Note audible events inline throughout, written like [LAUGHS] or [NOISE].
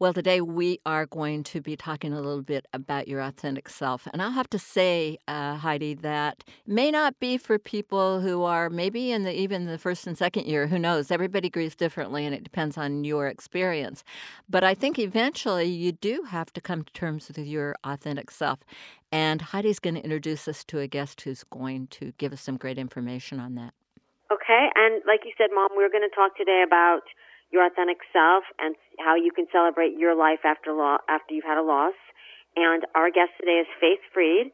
Well, today we are going to be talking a little bit about your authentic self. And I'll have to say, uh, Heidi, that may not be for people who are maybe in the even the first and second year. Who knows? Everybody grieves differently, and it depends on your experience. But I think eventually you do have to come to terms with your authentic self. And Heidi's going to introduce us to a guest who's going to give us some great information on that. Okay. And like you said, Mom, we're going to talk today about your authentic self and how you can celebrate your life after lo- after you've had a loss. And our guest today is Faith Freed.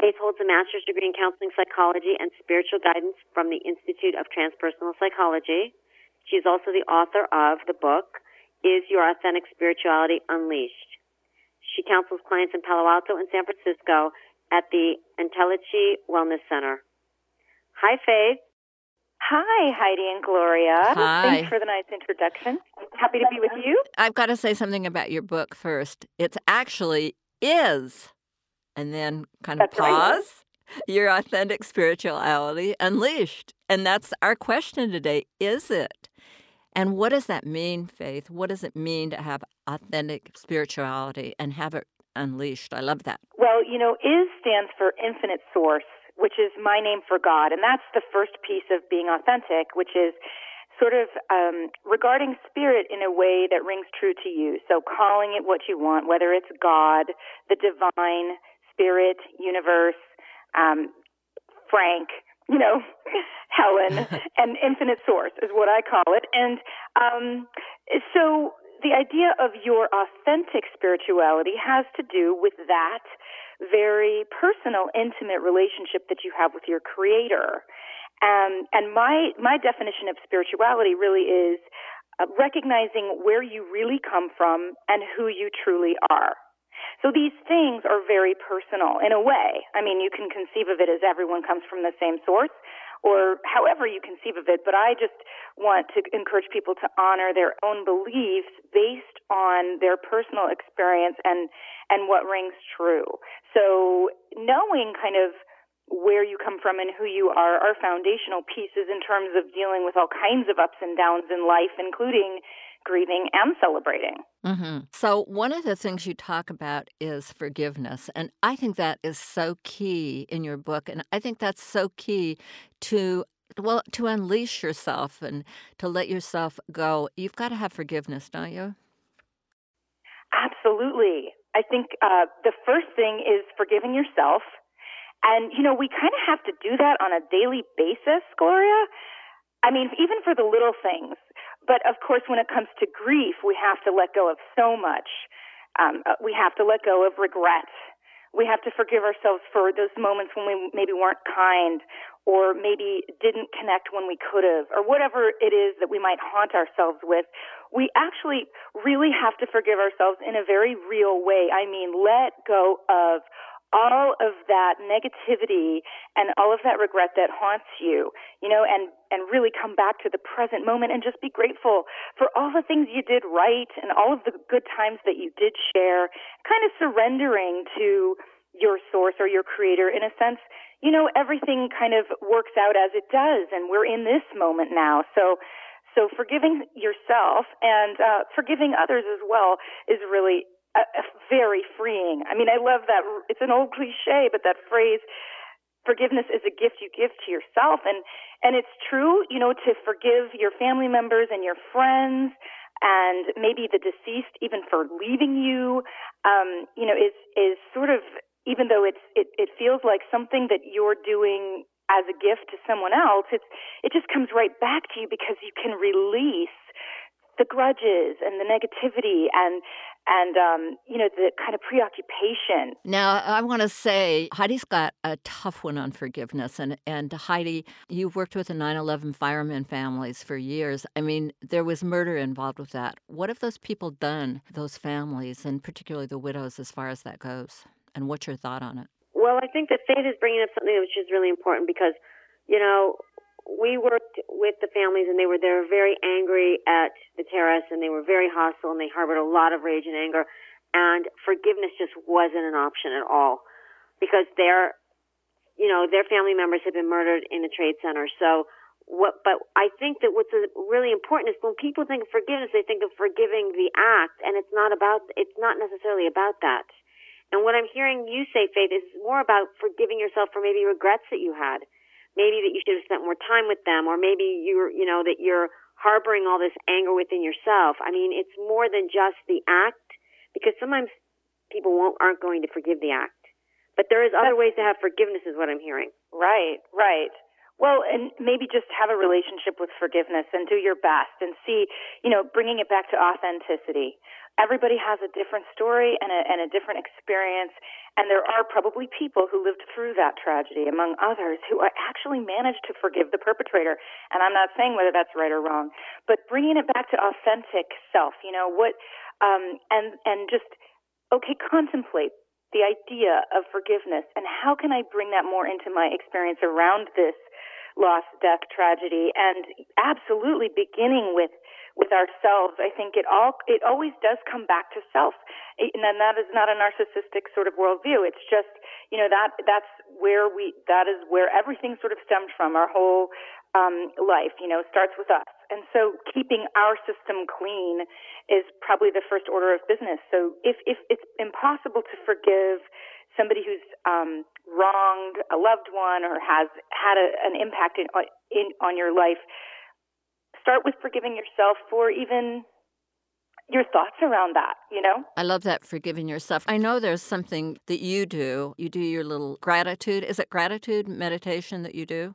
Faith holds a master's degree in counseling psychology and spiritual guidance from the Institute of Transpersonal Psychology. She is also the author of the book, Is Your Authentic Spirituality Unleashed? She counsels clients in Palo Alto and San Francisco at the Entelechy Wellness Center. Hi, Faith. Hi, Heidi and Gloria. Hi. Thanks for the nice introduction. Happy to be with you. I've got to say something about your book first. It's actually is, and then kind of That's right. pause. Your authentic spirituality unleashed. And that's our question today. Is it? And what does that mean, Faith? What does it mean to have authentic spirituality and have it unleashed? I love that. Well, you know, is stands for infinite source, which is my name for God. And that's the first piece of being authentic, which is sort of um, regarding spirit in a way that rings true to you. So calling it what you want, whether it's God, the divine, spirit, universe, um, Frank, you know, [LAUGHS] Helen, [LAUGHS] and infinite source is what I call it. And um, so the idea of your authentic spirituality has to do with that very personal, intimate relationship that you have with your creator. Um, and my, my definition of spirituality really is uh, recognizing where you really come from and who you truly are. So these things are very personal in a way. I mean, you can conceive of it as everyone comes from the same source or however you conceive of it, but I just want to encourage people to honor their own beliefs based on their personal experience and and what rings true. So knowing kind of where you come from and who you are are foundational pieces in terms of dealing with all kinds of ups and downs in life, including grieving and celebrating. hmm So, one of the things you talk about is forgiveness. And I think that is so key in your book. And I think that's so key to, well, to unleash yourself and to let yourself go. You've got to have forgiveness, don't you? Absolutely. I think uh, the first thing is forgiving yourself. And, you know, we kind of have to do that on a daily basis, Gloria. I mean, even for the little things. But of course, when it comes to grief, we have to let go of so much. Um, uh, we have to let go of regret. We have to forgive ourselves for those moments when we maybe weren't kind or maybe didn't connect when we could have or whatever it is that we might haunt ourselves with. We actually really have to forgive ourselves in a very real way. I mean, let go of all of that negativity and all of that regret that haunts you, you know, and, and really come back to the present moment and just be grateful for all the things you did right and all of the good times that you did share, kind of surrendering to your source or your creator in a sense. You know, everything kind of works out as it does and we're in this moment now. So, so forgiving yourself and uh, forgiving others as well is really very freeing. I mean, I love that. It's an old cliche, but that phrase, forgiveness is a gift you give to yourself. And, and it's true, you know, to forgive your family members and your friends and maybe the deceased even for leaving you, um, you know, is, is sort of, even though it's, it, it feels like something that you're doing as a gift to someone else, it's, it just comes right back to you because you can release the grudges and the negativity and and um, you know the kind of preoccupation. Now, I want to say Heidi's got a tough one on forgiveness, and and Heidi, you've worked with the 9/11 firemen families for years. I mean, there was murder involved with that. What have those people done, those families, and particularly the widows, as far as that goes? And what's your thought on it? Well, I think that Faith is bringing up something which is really important because, you know, we worked with the families and they were they were very angry at the terrorists and they were very hostile and they harbored a lot of rage and anger. And forgiveness just wasn't an option at all because their you know their family members had been murdered in the trade center. So what but i think that what's really important is when people think of forgiveness they think of forgiving the act and it's not about it's not necessarily about that. And what i'm hearing you say faith is more about forgiving yourself for maybe regrets that you had maybe that you should have spent more time with them, or maybe you're, you know, that you're harboring all this anger within yourself. I mean, it's more than just the act, because sometimes people won't aren't going to forgive the act. But there is other ways to have forgiveness, is what I'm hearing. Right, right. Well, and maybe just have a relationship with forgiveness and do your best and see, you know, bringing it back to authenticity. Everybody has a different story and a, and a different experience, and there are probably people who lived through that tragedy, among others, who actually managed to forgive the perpetrator. And I'm not saying whether that's right or wrong, but bringing it back to authentic self, you know, what, um, and and just okay, contemplate the idea of forgiveness and how can I bring that more into my experience around this loss, death, tragedy, and absolutely beginning with with ourselves. I think it all it always does come back to self, and then that is not a narcissistic sort of worldview. It's just you know that that's where we that is where everything sort of stemmed from. Our whole um, life, you know, starts with us, and so keeping our system clean is probably the first order of business. So if if it's impossible to forgive somebody who's um, wronged a loved one or has had a, an impact in, in on your life, start with forgiving yourself for even your thoughts around that, you know? I love that forgiving yourself. I know there's something that you do. You do your little gratitude. Is it gratitude meditation that you do?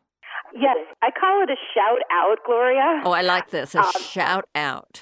Yes, I call it a shout out, Gloria. Oh, I like this. A um, shout out.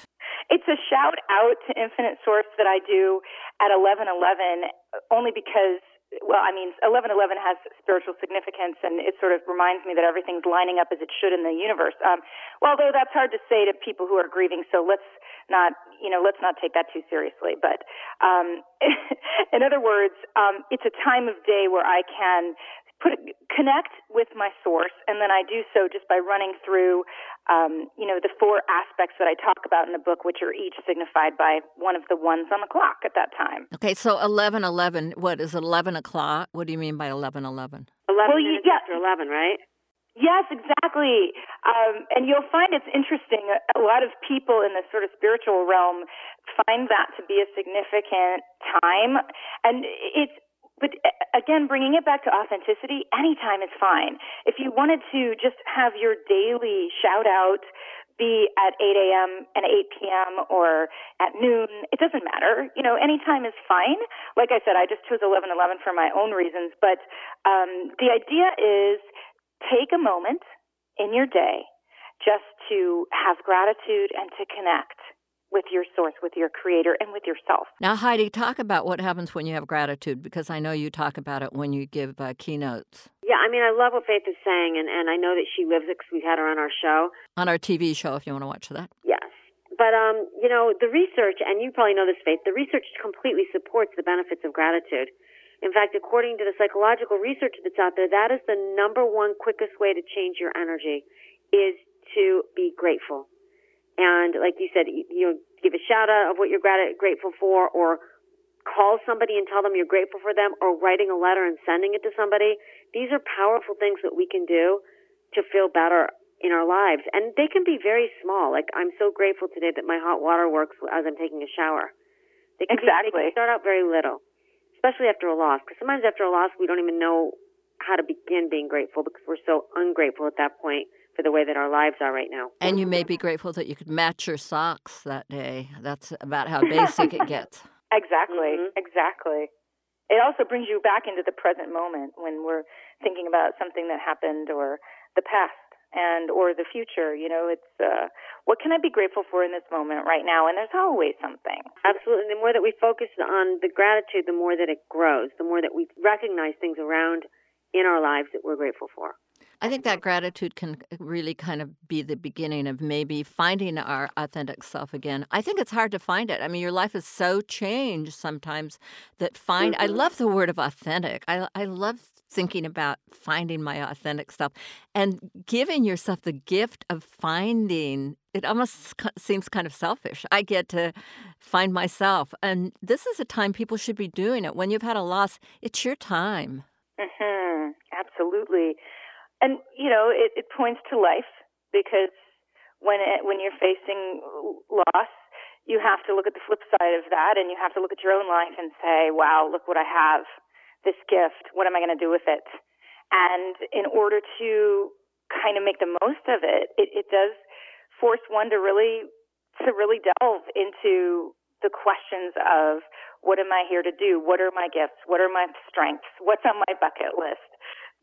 It's a shout out to Infinite Source that I do at 1111 only because well, I mean, 1111 has spiritual significance, and it sort of reminds me that everything's lining up as it should in the universe. Um, well, though that's hard to say to people who are grieving, so let's not, you know, let's not take that too seriously. But um, [LAUGHS] in other words, um, it's a time of day where I can put connect with my source, and then I do so just by running through, um, you know, the four aspects that I talk about in the book, which are each signified by one of the ones on the clock at that time. Okay, so eleven eleven. What is eleven o'clock? What do you mean by eleven eleven? Eleven well, minutes yeah, after eleven, right? Yes, exactly. Um, and you'll find it's interesting. A lot of people in the sort of spiritual realm find that to be a significant time, and it's but again, bringing it back to authenticity, anytime is fine. If you wanted to just have your daily shout out be at 8 a.m. and 8 p.m. or at noon, it doesn't matter. You know, anytime is fine. Like I said, I just chose 11:11 for my own reasons, but um, the idea is take a moment in your day just to have gratitude and to connect with your source, with your creator, and with yourself. Now, Heidi, talk about what happens when you have gratitude, because I know you talk about it when you give uh, keynotes. Yeah, I mean, I love what Faith is saying, and, and I know that she lives it because we've had her on our show. On our TV show, if you want to watch that. Yes. But, um, you know, the research, and you probably know this, Faith, the research completely supports the benefits of gratitude. In fact, according to the psychological research that's out there, that is the number one quickest way to change your energy is to be grateful. And like you said, you know, give a shout out of what you're grateful for, or call somebody and tell them you're grateful for them, or writing a letter and sending it to somebody. These are powerful things that we can do to feel better in our lives. And they can be very small. Like, I'm so grateful today that my hot water works as I'm taking a shower. They can, exactly. Be, they can start out very little, especially after a loss. Because sometimes after a loss, we don't even know how to begin being grateful because we're so ungrateful at that point for the way that our lives are right now. And you may be grateful that you could match your socks that day. That's about how basic it gets. [LAUGHS] Exactly, mm-hmm. exactly. It also brings you back into the present moment when we're thinking about something that happened or the past. and or the future. You know, it's uh, what can I be grateful for in this moment right now? And there's always something. Absolutely. The more that we focus on the gratitude, the more that it grows. The more that we recognize things around in our lives that we're grateful for. I think that gratitude can really kind of be the beginning of maybe finding our authentic self again. I think it's hard to find it. I mean, your life is so changed sometimes that find. Mm-hmm. I love the word of authentic. I I love thinking about finding my authentic self and giving yourself the gift of finding. It almost seems kind of selfish. I get to find myself, and this is a time people should be doing it. When you've had a loss, it's your time. Mm-hmm. Absolutely. And you know, it, it points to life because when it, when you're facing loss, you have to look at the flip side of that, and you have to look at your own life and say, "Wow, look what I have! This gift. What am I going to do with it?" And in order to kind of make the most of it, it, it does force one to really to really delve into the questions of what am I here to do? What are my gifts? What are my strengths? What's on my bucket list?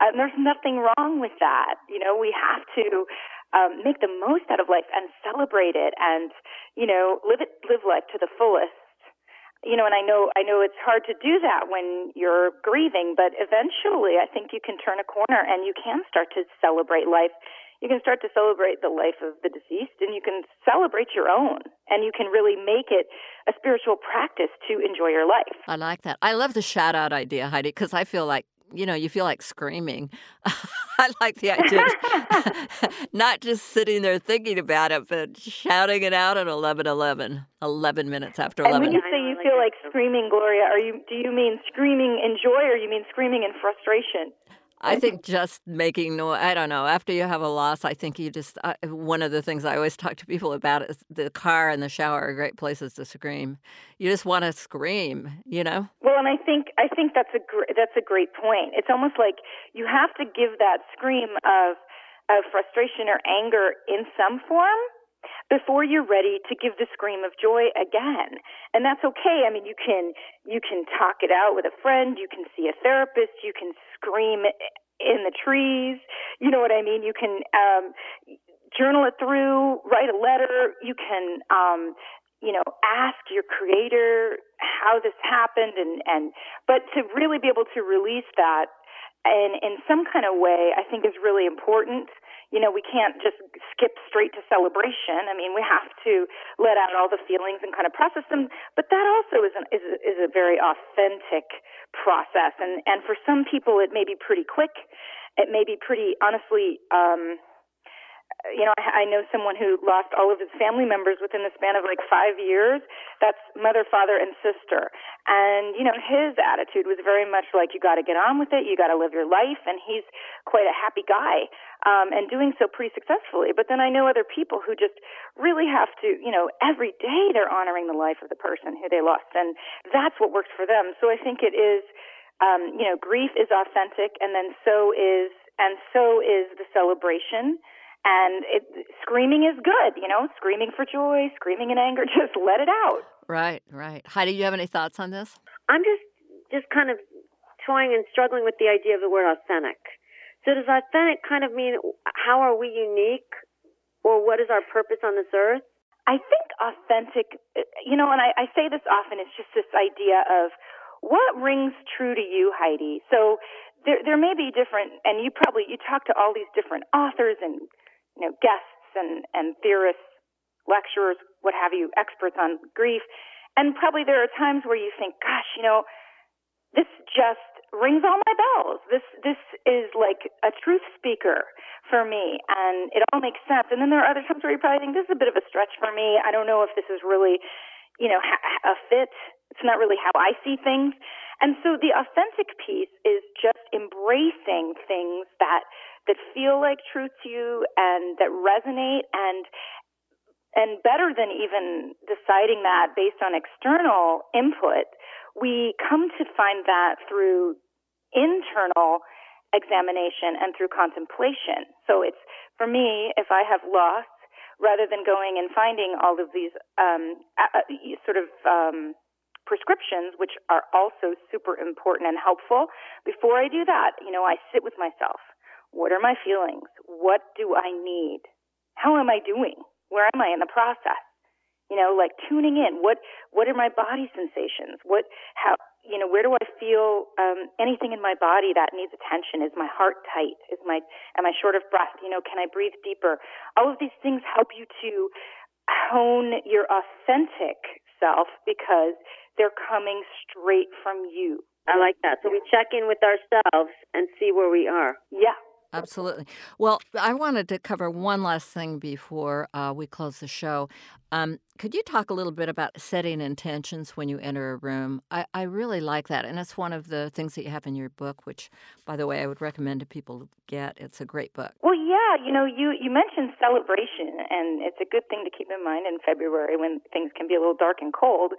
And there's nothing wrong with that. You know, we have to um, make the most out of life and celebrate it and, you know, live it, live life to the fullest. You know, and I know, I know it's hard to do that when you're grieving, but eventually I think you can turn a corner and you can start to celebrate life. You can start to celebrate the life of the deceased and you can celebrate your own and you can really make it a spiritual practice to enjoy your life. I like that. I love the shout out idea, Heidi, because I feel like you know, you feel like screaming. [LAUGHS] I like the idea, [LAUGHS] not just sitting there thinking about it, but shouting it out at 11, 11, 11 minutes after 11. And when you say you feel like screaming, Gloria, are you do you mean screaming in joy or you mean screaming in frustration? I think just making noise. I don't know. After you have a loss, I think you just. Uh, one of the things I always [LAUGHS] talk to people about is the car and the shower are great places to scream. You just want to scream, you know. Well, and I think I think that's a gr- that's a great point. It's almost like you have to give that scream of of frustration or anger in some form before you're ready to give the scream of joy again. And that's okay. I mean, you can, you can talk it out with a friend. You can see a therapist. You can scream in the trees. You know what I mean? You can, um, journal it through, write a letter. You can, um, you know, ask your creator how this happened and, and, but to really be able to release that and in some kind of way, I think is really important you know, we can't just skip straight to celebration. I mean, we have to let out all the feelings and kind of process them. But that also is an, is a, is a very authentic process, and and for some people, it may be pretty quick. It may be pretty honestly. Um, you know, I, I know someone who lost all of his family members within the span of like five years. That's mother, father, and sister. And, you know, his attitude was very much like, you got to get on with it. You got to live your life. And he's quite a happy guy, um, and doing so pretty successfully. But then I know other people who just really have to, you know, every day they're honoring the life of the person who they lost. And that's what works for them. So I think it is, um, you know, grief is authentic and then so is, and so is the celebration and it, screaming is good, you know, screaming for joy, screaming in anger, [LAUGHS] just let it out. Right, right. Heidi, do you have any thoughts on this? I'm just just kind of toying and struggling with the idea of the word authentic. So does authentic kind of mean how are we unique or what is our purpose on this earth? I think authentic, you know, and I, I say this often, it's just this idea of what rings true to you, Heidi. So there, there may be different, and you probably, you talk to all these different authors and you know, guests and, and theorists, lecturers, what have you, experts on grief. And probably there are times where you think, gosh, you know, this just rings all my bells. This this is like a truth speaker for me, and it all makes sense. And then there are other times where you probably think this is a bit of a stretch for me. I don't know if this is really, you know, a fit. It's not really how I see things. And so the authentic piece is just embracing things that that feel like truth to you and that resonate and and better than even deciding that based on external input, we come to find that through internal examination and through contemplation. So it's for me, if I have lost, rather than going and finding all of these um, sort of um, prescriptions, which are also super important and helpful, before I do that, you know, I sit with myself What are my feelings? What do I need? How am I doing? Where am I in the process? You know, like tuning in. What what are my body sensations? What how you know, where do I feel um, anything in my body that needs attention? Is my heart tight? Is my am I short of breath? You know, can I breathe deeper? All of these things help you to hone your authentic self because they're coming straight from you. I like that. So we check in with ourselves and see where we are. Yeah. Absolutely. Well, I wanted to cover one last thing before uh, we close the show. Um, could you talk a little bit about setting intentions when you enter a room? I, I really like that. And it's one of the things that you have in your book, which, by the way, I would recommend to people to get. It's a great book. Well, yeah. You know, you, you mentioned celebration, and it's a good thing to keep in mind in February when things can be a little dark and cold.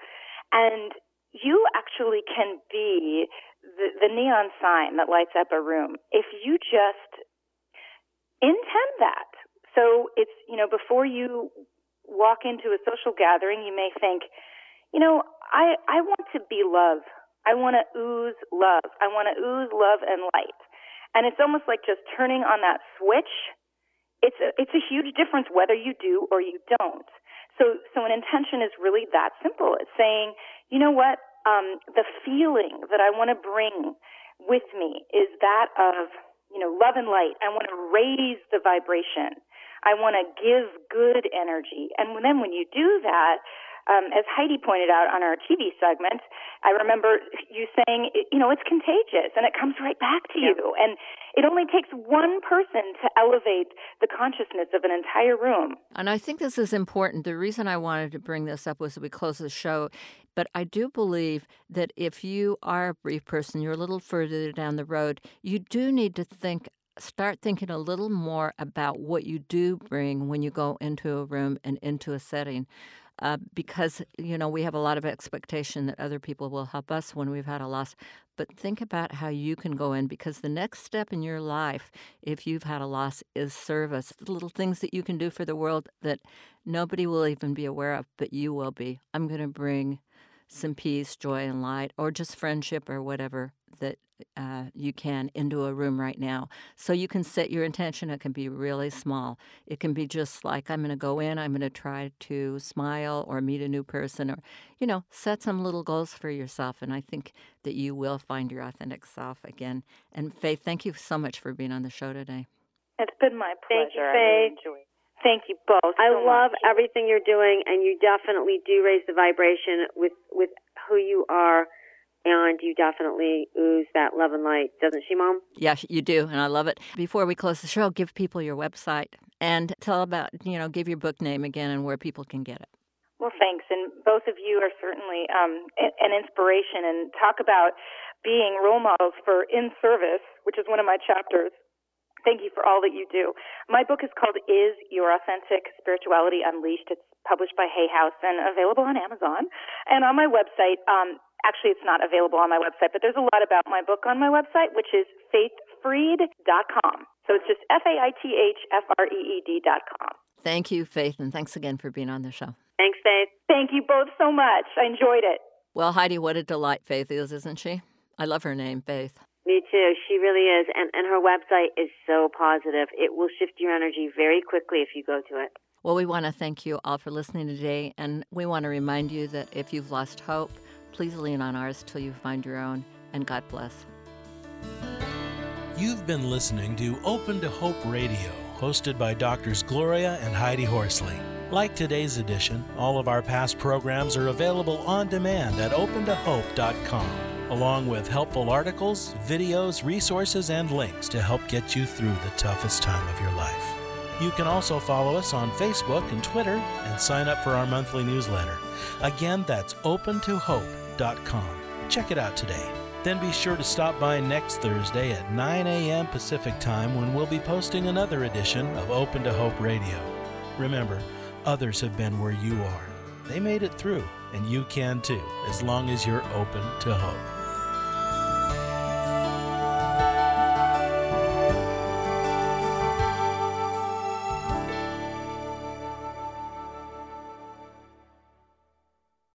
And you actually can be the, the neon sign that lights up a room if you just intend that. So it's, you know, before you walk into a social gathering, you may think, you know, I, I want to be love. I want to ooze love. I want to ooze love and light. And it's almost like just turning on that switch. It's a, it's a huge difference whether you do or you don't. So, so an intention is really that simple. It's saying, you know what? Um, the feeling that I want to bring with me is that of you know, love and light. I want to raise the vibration. I want to give good energy. And then when you do that, um, as Heidi pointed out on our TV segment, I remember you saying, you know, it's contagious and it comes right back to you. And it only takes one person to elevate the consciousness of an entire room. And I think this is important. The reason I wanted to bring this up was that we close the show. But I do believe that if you are a brief person, you're a little further down the road, you do need to think start thinking a little more about what you do bring when you go into a room and into a setting uh, because you know we have a lot of expectation that other people will help us when we've had a loss. But think about how you can go in because the next step in your life if you've had a loss is service the little things that you can do for the world that nobody will even be aware of but you will be. I'm going to bring some peace joy and light or just friendship or whatever that uh, you can into a room right now. So you can set your intention. It can be really small. It can be just like, I'm going to go in, I'm going to try to smile or meet a new person or, you know, set some little goals for yourself. And I think that you will find your authentic self again. And Faith, thank you so much for being on the show today. It's been my pleasure. Thank you, Faith. Really Thank you both. I so love much. everything you're doing, and you definitely do raise the vibration with with who you are and you definitely ooze that love and light, doesn't she, Mom? Yeah, you do, and I love it. Before we close the show, give people your website and tell about, you know, give your book name again and where people can get it. Well, thanks. And both of you are certainly um, an inspiration and talk about being role models for in service, which is one of my chapters. Thank you for all that you do. My book is called Is Your Authentic Spirituality Unleashed? It's published by Hay House and available on Amazon. And on my website, um, actually it's not available on my website, but there's a lot about my book on my website, which is faithfreed.com. So it's just F A I T H F R E E D.com. Thank you, Faith, and thanks again for being on the show. Thanks, Faith. Thank you both so much. I enjoyed it. Well, Heidi, what a delight Faith is, isn't she? I love her name, Faith. Me too. She really is. And, and her website is so positive. It will shift your energy very quickly if you go to it. Well, we want to thank you all for listening today. And we want to remind you that if you've lost hope, please lean on ours till you find your own. And God bless. You've been listening to Open to Hope Radio, hosted by Doctors Gloria and Heidi Horsley. Like today's edition, all of our past programs are available on demand at opentohope.com, along with helpful articles, videos, resources, and links to help get you through the toughest time of your life. You can also follow us on Facebook and Twitter and sign up for our monthly newsletter. Again, that's opentohope.com. Check it out today. Then be sure to stop by next Thursday at 9 a.m. Pacific Time when we'll be posting another edition of Open to Hope Radio. Remember, others have been where you are. They made it through, and you can too, as long as you're open to hope.